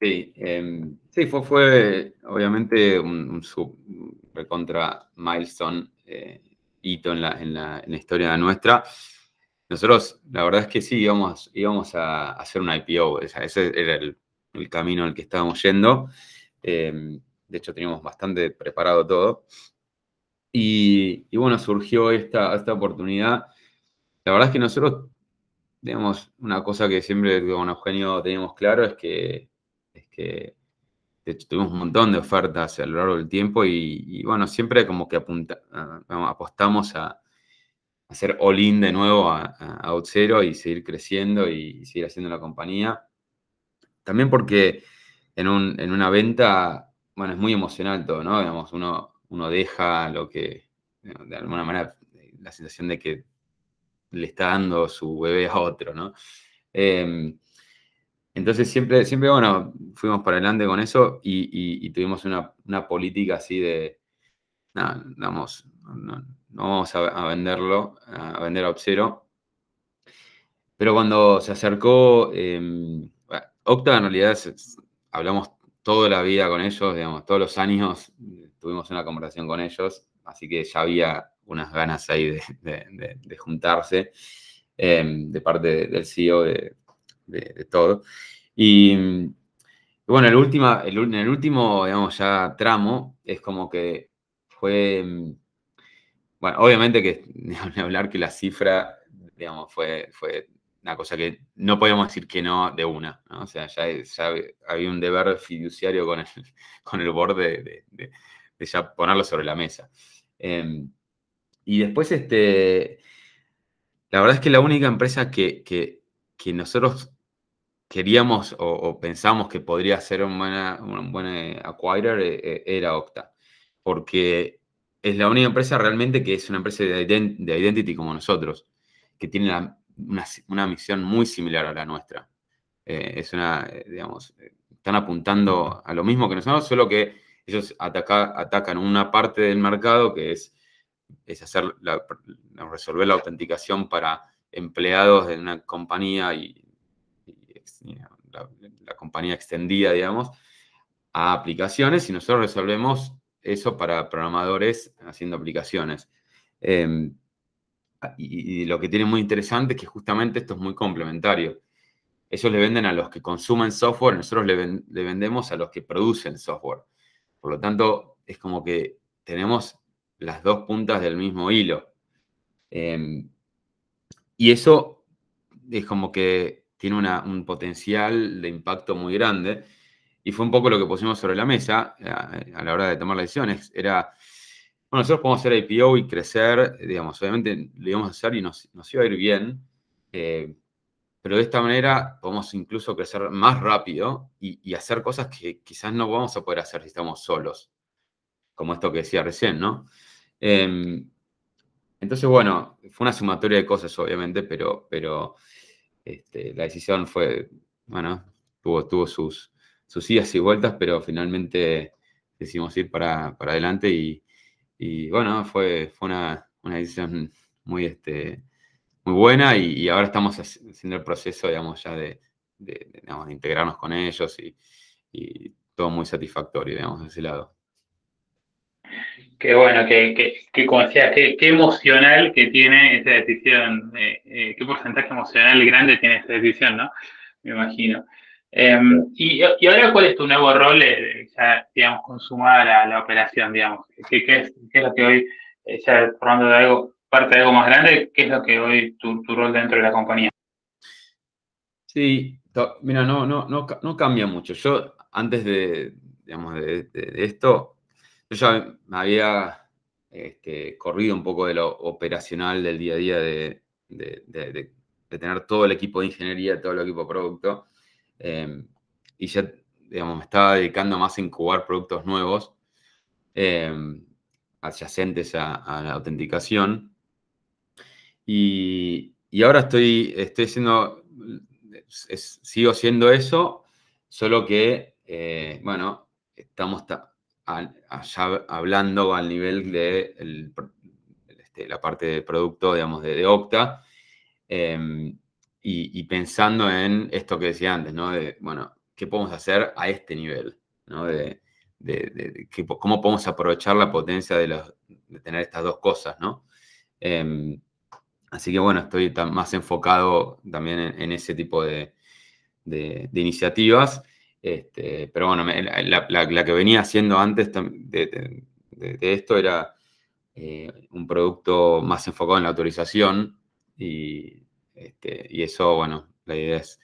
Sí, em, sí fue, fue obviamente un, un sub recontra milestone, eh, hito en la, en, la, en la, historia nuestra. Nosotros, la verdad es que sí, íbamos, íbamos a hacer un IPO, ese era el, el camino al que estábamos yendo. Em, de hecho, teníamos bastante preparado todo. Y, y bueno, surgió esta, esta oportunidad la verdad es que nosotros, digamos, una cosa que siempre con Eugenio teníamos claro es que, es que tuvimos un montón de ofertas a lo largo del tiempo y, bueno, siempre como que apunta, apostamos a, hacer all-in de nuevo a, a Outzero y seguir creciendo y seguir haciendo la compañía. También porque en, una venta, bueno, es muy emocional todo, ¿no? Digamos, uno, uno deja lo que, de alguna manera, la sensación de que le está dando su bebé a otro, ¿no? Em, entonces siempre, siempre, bueno, fuimos para adelante con eso y, tuvimos una, política así de, nada, vamos, no, vamos a, venderlo, a vender a Obsero. Pero cuando se acercó, eh, Octa en realidad hablamos toda la vida con ellos, digamos, todos los años tuvimos una conversación con ellos, así que ya había unas ganas ahí de, juntarse em, de parte del CEO de, todo. Y, bueno, el última, en el último, digamos, ya tramo, es como que fue, em, bueno, obviamente que, (laughs) hablar que la cifra digamos, fue, fue una cosa que no podíamos decir que no de una, ¿no? O sea, ya, había un deber fiduciario con el, (laughs) con el board de, ya ponerlo sobre la mesa. Em, y después, este, la verdad es que la única empresa que, que, nosotros queríamos o, pensamos que podría ser un buen acquirer eh, eh, era Octa, porque es la única empresa realmente que es una empresa de, de identity como nosotros, que tiene la una, misión muy similar a la nuestra. Eh, es una, eh, digamos, eh, están apuntando a lo mismo que nosotros, solo que ellos atacan una parte del mercado que es, resolver la autenticación para empleados de una compañía y, la, compañía extendida, digamos, a aplicaciones y nosotros resolvemos eso para programadores haciendo aplicaciones. Em, y, lo que tiene muy interesante es que justamente esto es muy complementario. Ellos le venden a los que consumen software, nosotros le, vendemos a los que producen software. Por lo tanto, es como que tenemos las dos puntas del mismo hilo. Em, y eso es como que tiene un potencial de impacto muy grande. Y fue un poco lo que pusimos sobre la mesa a, eh, a la hora de tomar las decisiones. Era, bueno, nosotros podemos hacer IPO y crecer, digamos, obviamente lo íbamos a hacer y nos, iba a ir bien, eh, pero de esta manera podemos incluso crecer más rápido y, hacer cosas que quizás no vamos a poder hacer si estamos solos, como esto que decía recién, ¿no? Em, entonces, bueno, fue una sumatoria de cosas, obviamente, pero, pero este, la decisión fue, bueno, tuvo, tuvo sus, sus idas y vueltas, pero finalmente decidimos ir para, para adelante y, y bueno, fue, fue una, decisión muy, este, muy buena y, ahora estamos haciendo el proceso, digamos, ya de, integrarnos con ellos y, todo muy satisfactorio, digamos, de ese lado. Qué bueno, que, como decías, qué, emocional que tiene esa decisión, eh, eh, qué porcentaje emocional grande tiene esa decisión, ¿no? Me imagino. Em, y, ahora, ¿cuál es tu nuevo rol, eh, ya, digamos, consumar a la operación, digamos? ¿Qué, es, lo que hoy, ya formando de algo, parte de algo más grande, qué es lo que hoy tu, rol dentro de la compañía? Sí, mira, no, no, no, cambia mucho. Yo, antes de, digamos, de, esto, yo ya me había este, corrido un poco de lo operacional del día a día de, de, tener todo el equipo de ingeniería, todo el equipo de producto. Em, y ya, digamos, me estaba dedicando más a incubar productos nuevos em, adyacentes a, la autenticación. Y, ahora estoy, estoy haciendo, sigo siendo eso, solo que, eh, bueno, estamos allá hablando al nivel de este, la parte de producto, digamos, de, de Octa. Em, y, pensando en esto que decía antes, ¿no? De, bueno, ¿qué podemos hacer a este nivel? ¿no? De, cómo podemos aprovechar la potencia de, tener estas dos cosas, ¿no? Em, así que bueno, estoy más enfocado también en, ese tipo de, iniciativas. Este, pero bueno, la, que venía haciendo antes de, esto era eh, un producto más enfocado en la autorización y este, y eso, bueno, la idea es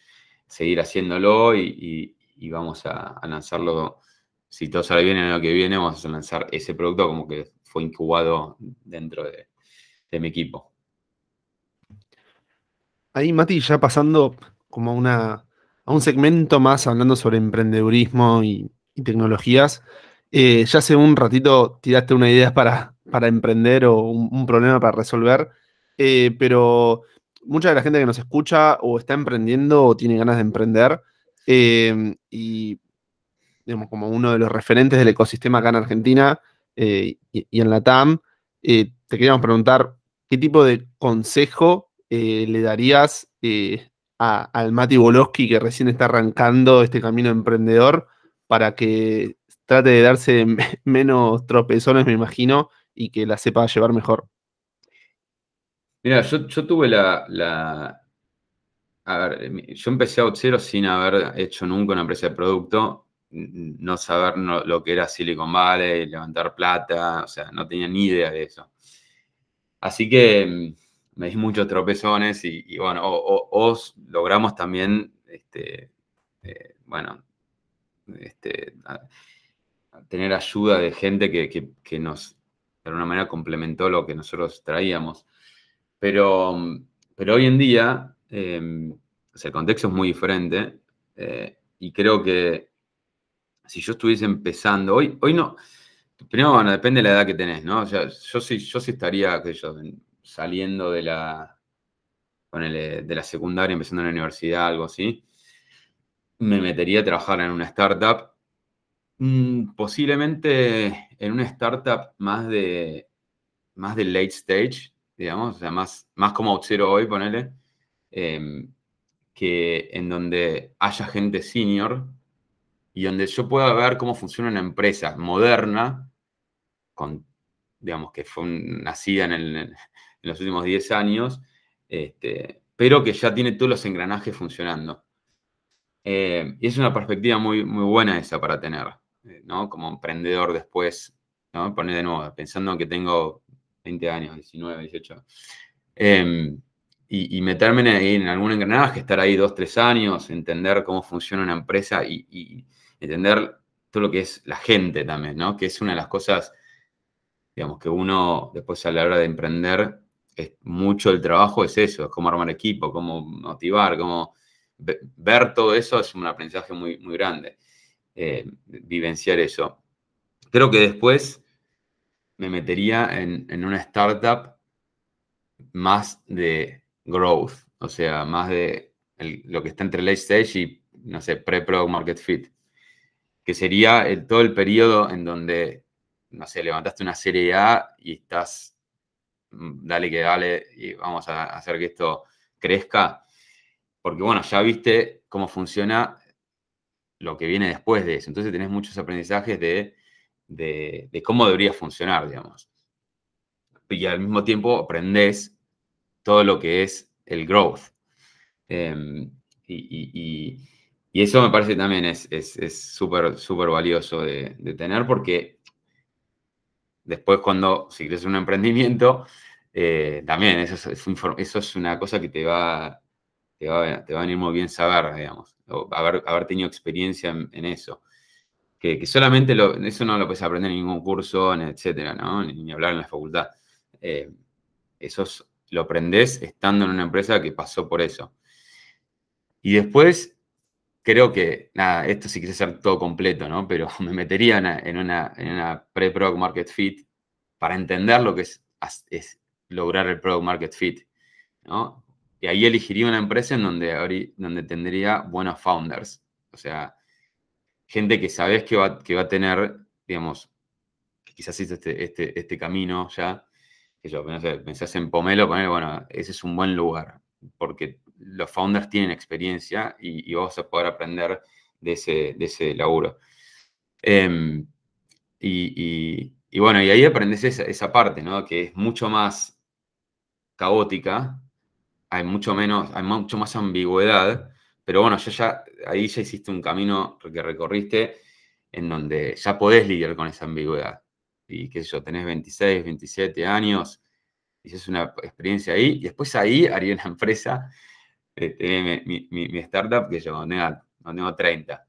seguir haciéndolo y, vamos a, lanzarlo. Si todo sale bien en año que viene, vamos a lanzar ese producto como que fue incubado dentro de, mi equipo. Ahí, Mati, ya pasando como a, un segmento más hablando sobre emprendedurismo y, tecnologías. Eh, ya hace un ratito tiraste una idea para, emprender o un, problema para resolver, eh, pero mucha de la gente que nos escucha o está emprendiendo o tiene ganas de emprender. Em, y, digamos, como uno de los referentes del ecosistema acá en Argentina eh, y, en la TAM, te queríamos preguntar qué tipo de consejo eh, le darías al Mati Boloski que recién está arrancando este camino emprendedor para que trate de darse (laughs) menos tropezones, me imagino, y que la sepa llevar mejor. Mira, yo, tuve la, A ver, yo empecé a cero sin haber hecho nunca una empresa de producto, no saber lo que era Silicon Valley, levantar plata, o sea, no tenía ni idea de eso. Así que, me di muchos tropezones y, bueno, o, logramos también, este, eh, bueno, este, tener ayuda de gente que, nos, de alguna manera, complementó lo que nosotros traíamos. Pero, pero hoy en día, em, el contexto es muy diferente eh, y creo que si yo estuviese empezando, hoy, hoy no, primero, bueno, depende de la edad que tenés, ¿no? O sea, yo sí, yo sí estaría, yo, saliendo de la, de la secundaria, empezando en la universidad, algo así, me metería a trabajar en una startup, mm, posiblemente en una startup más de, más de late stage, digamos, o sea, más, más como Outzero hoy, ponele, em, que en donde haya gente senior y donde yo pueda ver cómo funciona una empresa moderna, con, digamos, que fue nacida en, los últimos 10 años, este, pero que ya tiene todos los engranajes funcionando. Eh, y es una perspectiva muy, muy buena esa para tener, eh, ¿no? Como emprendedor después, ¿no? Poner de nuevo, pensando que tengo 20 años, 19, 18. y, meterme en, en, algún engranaje, estar ahí dos, tres años, entender cómo funciona una empresa y entender todo lo que es la gente también, ¿no? Que es una de las cosas, digamos, que uno después a la hora de emprender, es mucho el trabajo es eso, es cómo armar equipo, cómo motivar, cómo ver todo eso es un aprendizaje muy, muy grande, eh, vivenciar eso. Creo que después me metería en, una startup más de growth, o sea, más de lo que está entre late stage y, no sé, pre-pro market fit que sería todo el periodo en donde, no sé, levantaste una serie A y estás, dale que dale, y vamos a hacer que esto crezca, porque bueno, ya viste cómo funciona lo que viene después de eso. Entonces tenés muchos aprendizajes de, cómo debería funcionar, digamos. Y al mismo tiempo aprendés todo lo que es el growth. Em, y, y eso me parece también es súper, súper valioso de, tener porque después cuando, si crees un emprendimiento, eh, también eso es, es, una cosa que te va, te va, a venir muy bien saber, digamos, haber, tenido experiencia en, eso. Que, solamente eso no lo puedes aprender en ningún curso, etcétera, ¿no? Ni, hablar en la facultad. Eh, eso lo aprendes estando en una empresa que pasó por eso. Y después creo que, nada, esto sí quise ser todo completo, ¿no? Pero (laughs) me metería en una, en una pre-product market fit para entender lo que es, lograr el product market fit, ¿no? Y ahí elegiría una empresa en donde, donde tendría buenos founders, o sea, gente que sabes que va, que va a tener, digamos, que quizás hizo este, este, este camino ya, que yo, pensás en Pomelo, bueno, ese es un buen lugar, porque los founders tienen experiencia y, y, vos vas a poder aprender de ese, de ese laburo. Em, y, bueno, y ahí aprendes esa, parte, ¿no? Que es mucho más caótica, hay mucho menos, hay mucho más ambigüedad, pero bueno, ya, ya, ahí ya hiciste un camino que recorriste en donde ya podés lidiar con esa ambigüedad. Y qué sé yo, tenés 26, 27 años, hiciste una experiencia ahí, y después ahí haría una empresa este, mi, startup que yo tengo, 30.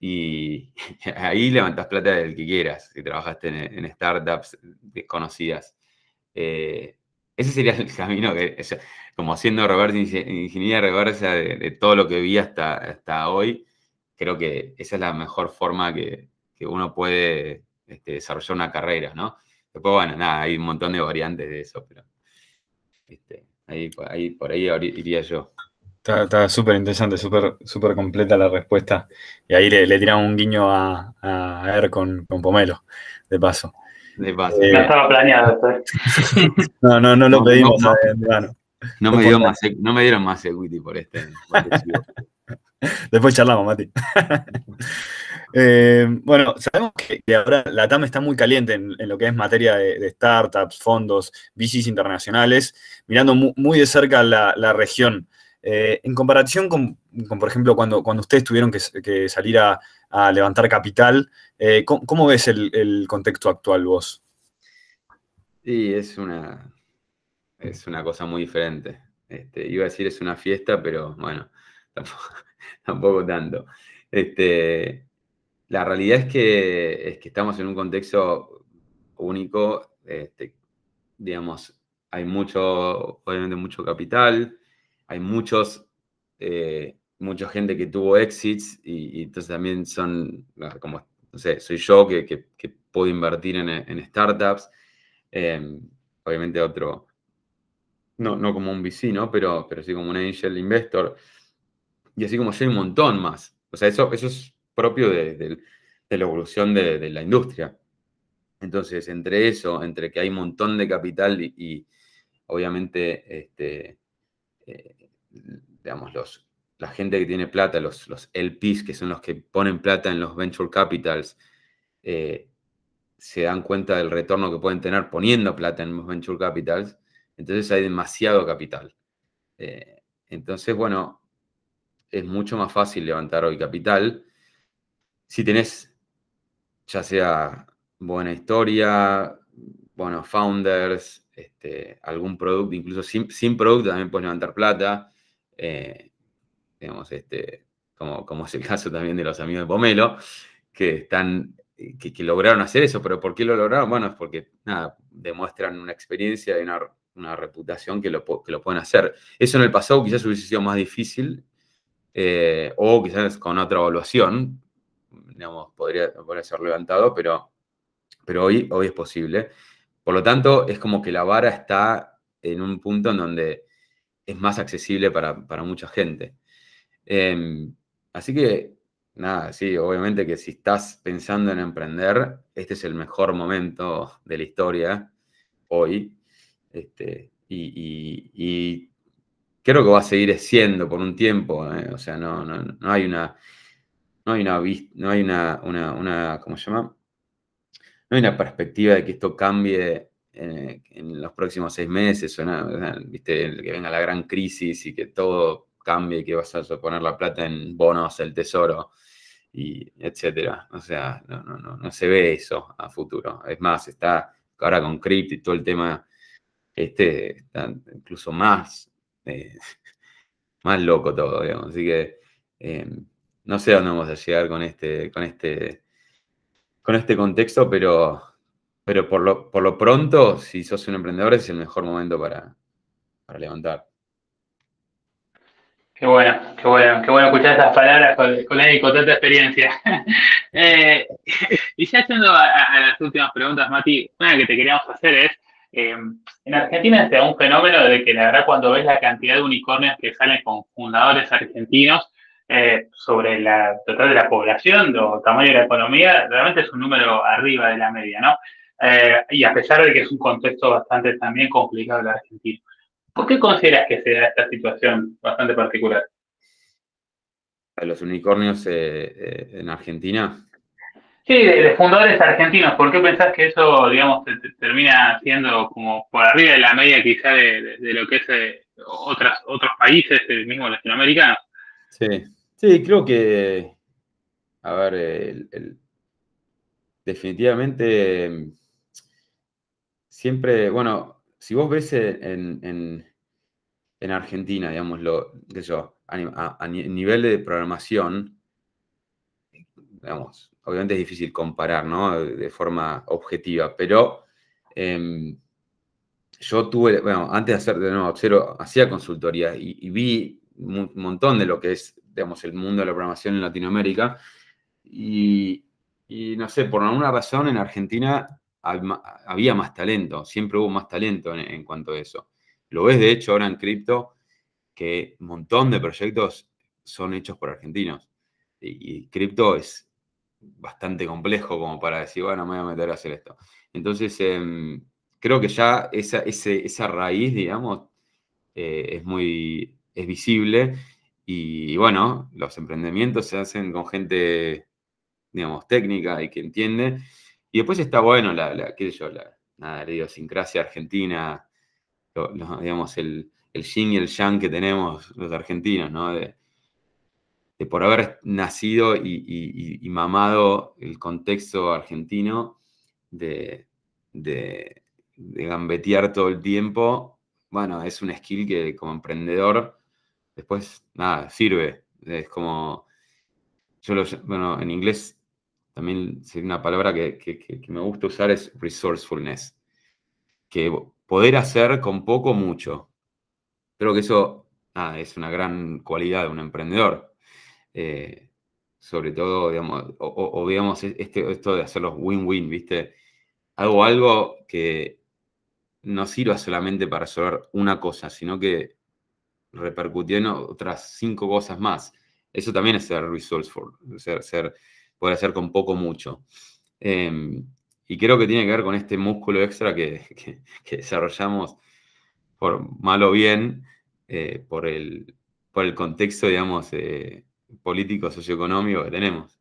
Y (laughs) ahí levantás plata del que quieras, si trabajaste en, startups desconocidas. Eh, ese sería el camino que, como haciendo reversa, ingeniería reversa de, todo lo que vi hasta, hasta hoy, creo que esa es la mejor forma que, que uno puede este, desarrollar una carrera, ¿no? Después, bueno, nada, hay un montón de variantes de eso, pero este, ahí, ahí, por ahí iría yo. Está súper interesante, súper super completa la respuesta. Y ahí le, le tiramos un guiño a, a Er con, con, Pomelo, de paso. De paso. Eh, no estaba planeado (laughs) No, no, no lo pedimos no, no, me dio más, no me dieron más equity por este. (laughs) Después charlamos, Mati. (laughs) Eh, bueno, sabemos que ahora la TAM está muy caliente en, lo que es materia de, startups, fondos, VCs internacionales, mirando muy, de cerca la, la región. Eh, en comparación con, por ejemplo, cuando, cuando ustedes tuvieron que, salir a, levantar capital, eh, ¿cómo, ves el, contexto actual vos? Sí, es una, es una cosa muy diferente. Este, iba a decir es una fiesta, pero bueno, (laughs) tampoco, tanto. Este, la realidad es que, es que estamos en un contexto único, este, digamos, hay mucho, obviamente mucho capital, hay muchos, eh, mucha gente que tuvo exits y, entonces también son, como, no sé, soy yo que, puedo invertir en, startups, em, obviamente otro, no, no como un VC, Pero, pero sí como un angel investor, y así como yo hay un montón más. O sea, eso, eso es propio de, la evolución de, la industria. Entonces, entre eso, entre que hay un montón de capital y, obviamente, este, eh, digamos, los, la gente que tiene plata, los, los LPs, que son los que ponen plata en los venture capitals, eh, se dan cuenta del retorno que pueden tener poniendo plata en los venture capitals, entonces hay demasiado capital. Eh, entonces, bueno, es mucho más fácil levantar hoy capital si tenés ya sea buena historia, buenos founders, este, algún producto, incluso sin, producto también puedes levantar plata. Eh, digamos, este, como, como es el caso también de los amigos de Pomelo, que están que, lograron hacer eso, pero ¿por qué lo lograron? Bueno, es porque nada, demuestran una experiencia y una, reputación que lo, que lo pueden hacer. Eso en el pasado quizás hubiese sido más difícil, eh, o quizás con otra evaluación, digamos, podría, podría ser levantado, pero, pero hoy, hoy es posible. Por lo tanto, es como que la vara está en un punto en donde es más accesible para, mucha gente. Em, así que, nada, sí, obviamente que si estás pensando en emprender, este es el mejor momento de la historia hoy. Este, y, creo que va a seguir siendo por un tiempo. ¿eh? O sea, no, no hay una no hay una, no hay una, una, ¿cómo se llama? No hay una perspectiva de que esto cambie eh, en los próximos seis meses, o ¿viste? que venga la gran crisis y que todo cambie, que vas a poner la plata en bonos del tesoro, y etcétera. O sea, no, no, no, se ve eso a futuro. Es más, está ahora con Crypt y todo el tema, este, está incluso más, eh, (laughs) más loco todo, digamos. Así que eh, no sé a dónde vamos a llegar con este, con este, con este contexto, pero, pero por, lo, por lo pronto, si sos un emprendedor, es el mejor momento para, levantar. Qué bueno, qué bueno, qué bueno escuchar estas palabras con, con, con tanta experiencia. (laughs) Eh, y ya yendo a, las últimas preguntas, Mati, una que te queríamos hacer es, eh, en Argentina se da un fenómeno de que la verdad cuando ves la cantidad de unicornios que salen con fundadores argentinos, eh, sobre la total de la población o tamaño de la economía, realmente es un número arriba de la media, ¿no? Eh, y a pesar de que es un contexto bastante también complicado el argentino. ¿Por qué consideras que se da esta situación bastante particular? Los unicornios eh, en Argentina. Sí, de, fundadores argentinos. ¿Por qué pensás que eso, digamos, termina siendo como por arriba de la media quizá de, lo que es otras, otros países, mismo latinoamericanos? Sí, Sí, creo que, a ver, definitivamente siempre, bueno, si vos ves en, Argentina, digamos, lo, que yo, a, nivel de programación, digamos, obviamente es difícil comparar, ¿no? De forma objetiva, pero em, yo tuve, bueno, antes de hacer de nuevo cero, hacía consultoría y vi un montón de lo que es el mundo de la programación en Latinoamérica. Y, no sé, por alguna razón en Argentina había más talento, siempre hubo más talento en, cuanto a eso. Lo ves de hecho ahora en cripto, que un montón de proyectos son hechos por argentinos. Y, cripto es bastante complejo como para decir, bueno, me voy a meter a hacer esto. Entonces, em, creo que ya esa, esa raíz, digamos, eh, es muy, es visible y bueno, los emprendimientos se hacen con gente, digamos, técnica y que entiende. Y después está bueno la, la qué yo, la, idiosincrasia argentina, digamos, el, el yin y el yang que tenemos los argentinos, ¿no? De, por haber nacido y, mamado el contexto argentino de, de, gambetear todo el tiempo bueno, es un skill que como emprendedor, después, nada, sirve. Es como, yo bueno, en inglés también sería una palabra que, que me gusta usar es resourcefulness, que poder hacer con poco mucho. Creo que eso es una gran cualidad de un emprendedor. Eh, sobre todo, digamos, o, digamos, e, este, esto de hacer los win-win, ¿viste? Hago algo que no sirva solamente para resolver una cosa, sino que repercutió en otras cinco cosas más. Eso también es ser resourceful, ser, ser, poder hacer con poco mucho. Em, y creo que tiene que ver con este músculo extra que, (laughs) desarrollamos, por mal o bien, eh, por, el, por el contexto, digamos, eh, político, socioeconómico que tenemos.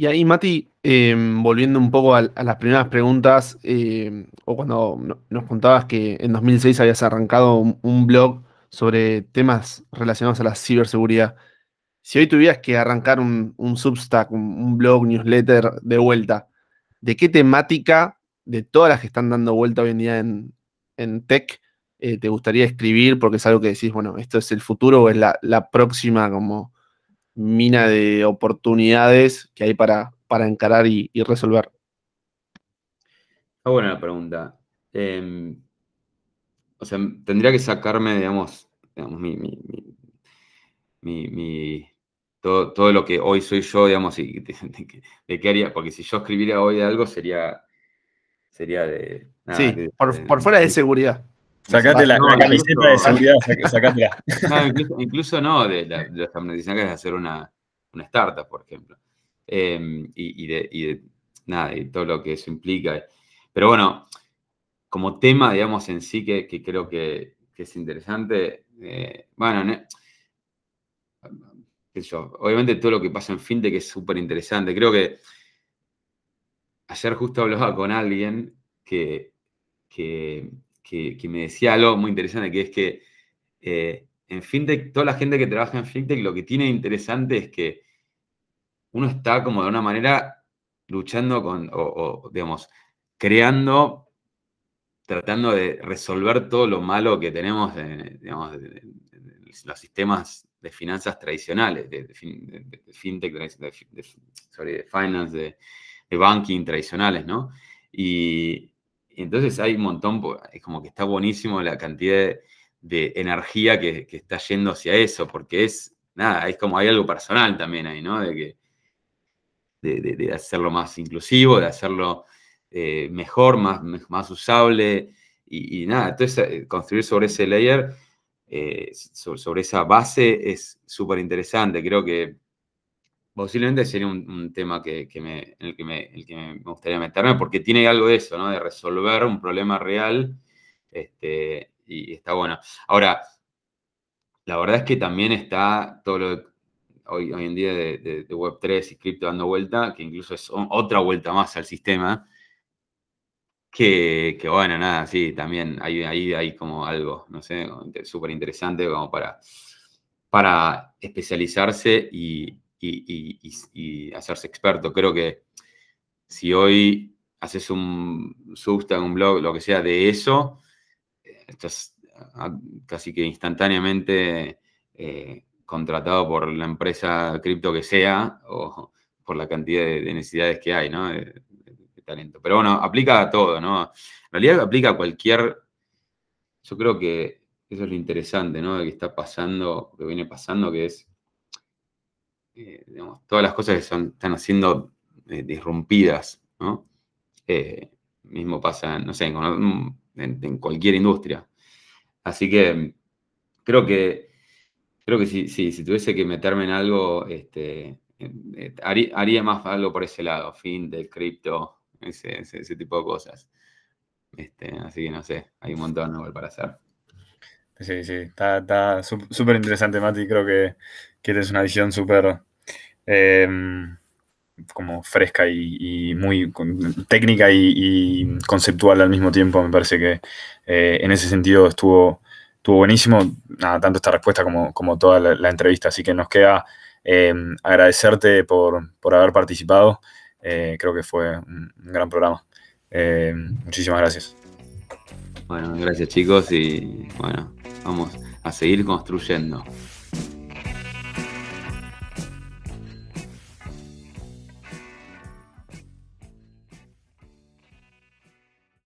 Y ahí, Mati, em, volviendo un poco a, las primeras preguntas, em, o cuando nos contabas que en 2006 habías arrancado un blog sobre temas relacionados a la ciberseguridad. Si hoy tuvieras que arrancar un, Substack, un, blog, newsletter de vuelta, ¿de qué temática de todas las que están dando vuelta hoy en día en, tech eh, te gustaría escribir? Porque es algo que decís, bueno, esto es el futuro o es la, próxima como mina de oportunidades que hay para, para encarar y, resolver. Está buena la pregunta. Em, o sea, tendría que sacarme, digamos, mi, mi, todo, todo, lo que hoy soy yo, digamos, y (laughs) de, qué haría, porque si yo escribiera hoy de algo sería, sería de... sí, por, fuera de seguridad. Sacate la, camiseta de seguridad, sacate (laughs) incluso, no, de, la, de las que es hacer una, una startup, por ejemplo. Em, y, de, y, de, nada, y todo lo que eso implica. Pero bueno, como tema, digamos, en sí que, que creo que, que, es interesante, eh, bueno, obviamente todo lo que pasa en FinTech es súper interesante. Creo que ayer justo hablaba con alguien que, que, me decía algo muy interesante, que es que eh, en FinTech, toda la gente que trabaja en FinTech, lo que tiene interesante es que uno está como de una manera luchando con, o, digamos, creando, tratando de resolver todo lo malo que tenemos en, digamos, los sistemas de finanzas tradicionales, de, fintech, de, finance, de, banking tradicionales, ¿no? Y, entonces hay un montón, es como que está buenísimo la cantidad de, energía que, está yendo hacia eso, porque es, nada, es como hay algo personal también ahí, ¿no? De que de, hacerlo más inclusivo, de hacerlo eh, mejor, más, más usable, y, nada, entonces eh, construir sobre ese layer eh, sobre, esa base es súper interesante. Creo que posiblemente sería un, tema que, me, en el que, me, gustaría meterme, porque tiene algo de eso, ¿no? De resolver un problema real este, y está bueno. Ahora, la verdad es que también está todo lo hoy, hoy en día de, Web3 y cripto dando vuelta, que incluso es otra vuelta más al sistema, que, bueno, nada, sí, también ahí hay, hay, como algo, no sé, súper interesante como para, para especializarse y, hacerse experto. Creo que si hoy haces un Substack, un blog, lo que sea de eso, estás ah, casi que instantáneamente eh, contratado por la empresa cripto que sea o por la cantidad de, necesidades que hay, ¿no? talento. Pero bueno, aplica a todo, ¿no? En realidad aplica a cualquier. Yo creo que eso es lo interesante, ¿no? De que está pasando, que viene pasando, que es. Eh, todas las cosas que están haciendo eh, disrumpidas, ¿no? Eh, mismo pasa, no sé, en, cualquier industria. Así que creo que creo que si, si, tuviese que meterme en algo, este, haría, haría, más algo por ese lado, fin del cripto, ese, tipo de cosas. Este, así que no sé, hay un montón igual para hacer. Sí, sí, está súper interesante, Mati. Creo que, que tienes una visión súper em, como fresca y, muy técnica y, conceptual al mismo tiempo. Me parece que eh, en ese sentido estuvo, estuvo buenísimo, nada, tanto esta respuesta como, como toda la, entrevista. Así que nos queda em, agradecerte por, por haber participado. Eh, creo que fue un, gran programa. Eh, muchísimas gracias. Bueno, gracias chicos y bueno, vamos a seguir construyendo.